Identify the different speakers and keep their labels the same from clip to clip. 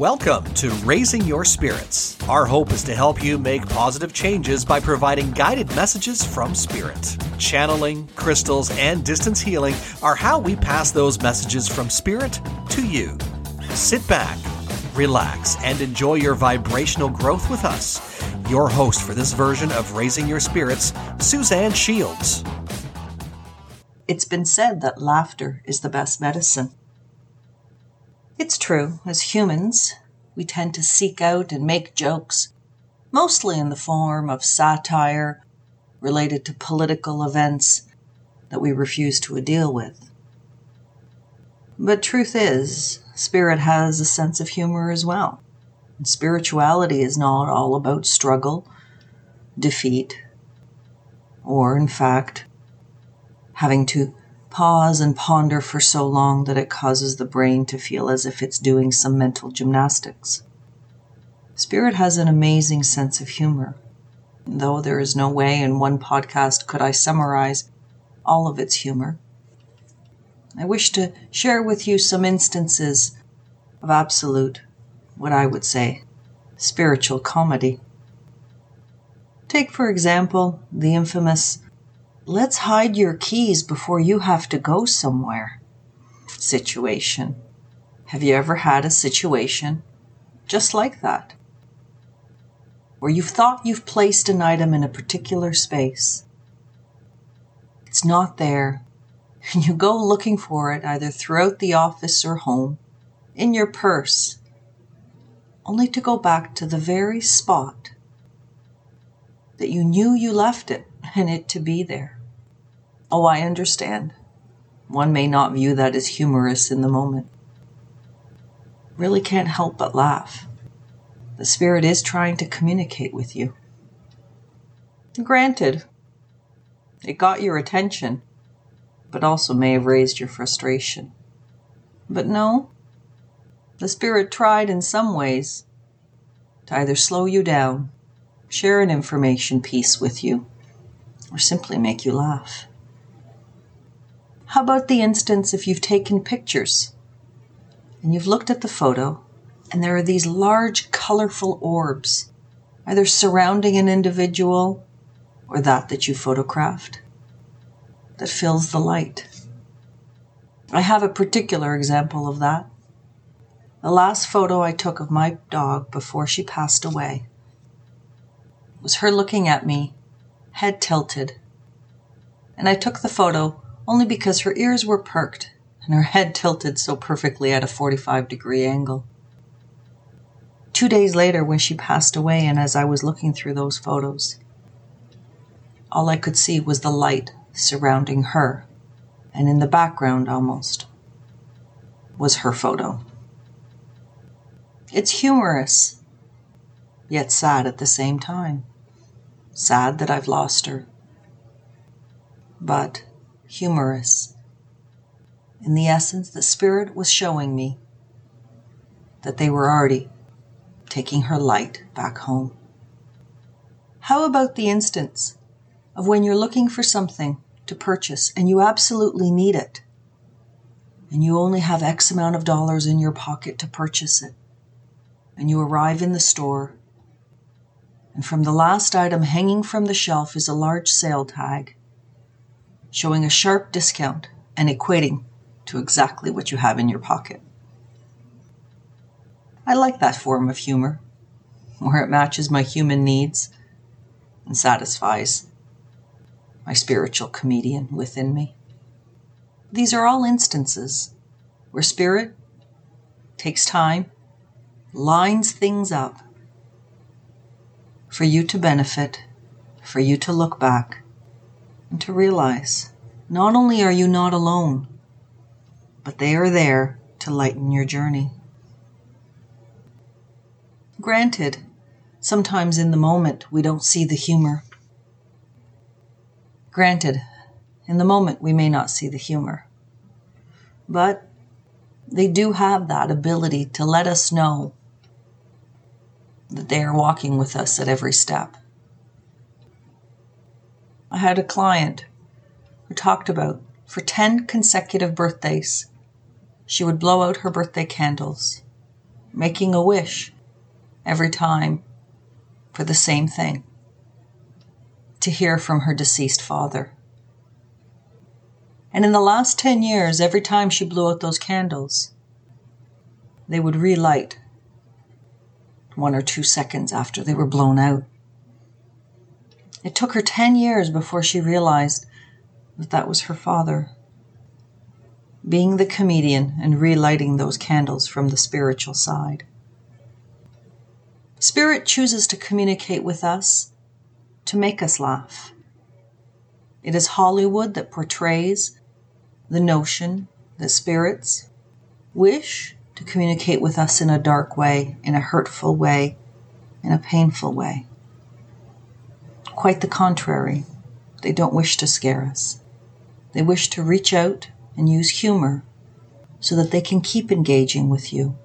Speaker 1: Welcome to Raising Your Spirits. Our hope is to help you make positive changes by providing guided messages from Spirit. Channeling, crystals, and distance healing are how we pass those messages from Spirit to you. Sit back, relax, and enjoy your vibrational growth with us. Your host for this version of Raising Your Spirits, Suzanne Shields.
Speaker 2: It's been said that laughter is the best medicine. It's true, as humans, we tend to seek out and make jokes, mostly in the form of satire related to political events that we refuse to deal with. But truth is, spirit has a sense of humor as well. And spirituality is not all about struggle, defeat, or, in fact, having to pause and ponder for so long that it causes the brain to feel as if it's doing some mental gymnastics. Spirit has an amazing sense of humor. Though there is no way in one podcast could I summarize all of its humor, I wish to share with you some instances of absolute, what I would say, spiritual comedy. Take, for example, the infamous let's hide your keys before you have to go somewhere situation. Have you ever had a situation just like that? Where you've thought you've placed an item in a particular space. It's not there. And you go looking for it either throughout the office or home, in your purse, only to go back to the very spot that you knew you left it and it to be there. Oh, I understand. One may not view that as humorous in the moment. Really can't help but laugh. The Spirit is trying to communicate with you. Granted, it got your attention, but also may have raised your frustration. But no, the Spirit tried in some ways to either slow you down, share an information piece with you, or simply make you laugh. How about the instance if you've taken pictures and you've looked at the photo and there are these large colorful orbs, either surrounding an individual or that that you photographed, that fills the light? I have a particular example of that. The last photo I took of my dog before she passed away was her looking at me, head tilted. And I took the photo only because her ears were perked and her head tilted so perfectly at a 45 degree angle. Two days later, when she passed away, and as I was looking through those photos, all I could see was the light surrounding her, and in the background almost was her photo. It's humorous, yet sad at the same time. Sad that I've lost her. But humorous. In the essence, the Spirit was showing me that they were already taking her light back home. How about the instance of when you're looking for something to purchase and you absolutely need it, and you only have X amount of dollars in your pocket to purchase it, and you arrive in the store, and from the last item hanging from the shelf is a large sale tag showing a sharp discount and equating to exactly what you have in your pocket. I like that form of humor, where it matches my human needs and satisfies my spiritual comedian within me. These are all instances where spirit takes time, lines things up for you to benefit, for you to look back, and to realize not only are you not alone, but they are there to lighten your journey. Granted, sometimes in the moment we don't see the humor. Granted, in the moment we may not see the humor. But they do have that ability to let us know that they are walking with us at every step. I had a client who talked about for 10 consecutive birthdays, she would blow out her birthday candles making a wish every time for the same thing to hear from her deceased father. And in the last 10 years, every time she blew out those candles, they would relight one or two seconds after they were blown out. It took her 10 years before she realized that that was her father. Being the comedian and relighting those candles from the spiritual side. Spirit chooses to communicate with us to make us laugh. It is Hollywood that portrays the notion that spirits wish to communicate with us in a dark way, in a hurtful way, in a painful way. Quite the contrary. They don't wish to scare us. They wish to reach out and use humor so that they can keep engaging with you,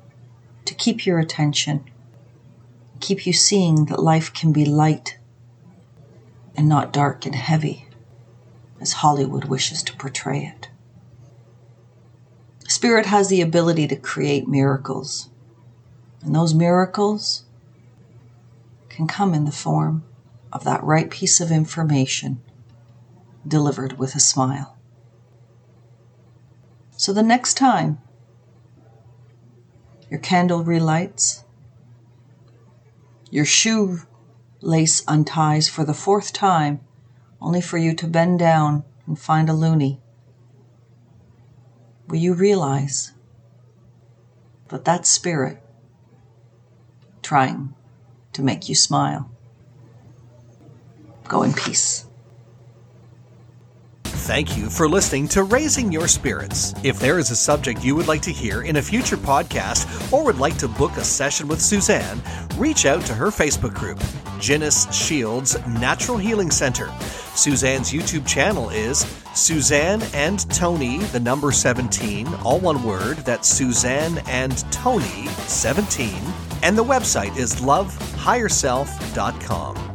Speaker 2: to keep your attention, keep you seeing that life can be light and not dark and heavy, as Hollywood wishes to portray it. Spirit has the ability to create miracles, and those miracles can come in the form of that right piece of information delivered with a smile. So the next time your candle relights, your shoe lace unties for the fourth time, only for you to bend down and find a loonie, will you realize that that spirit trying to make you smile? Go in peace.
Speaker 1: Thank you for listening to Raising Your Spirits. If there is a subject you would like to hear in a future podcast or would like to book a session with Suzanne, reach out to her Facebook group, Ginnis Shields Natural Healing Center. Suzanne's YouTube channel is Suzanne and Tony, the number 17, all one word. That's Suzanne and Tony 17. And the website is lovehigherself.com.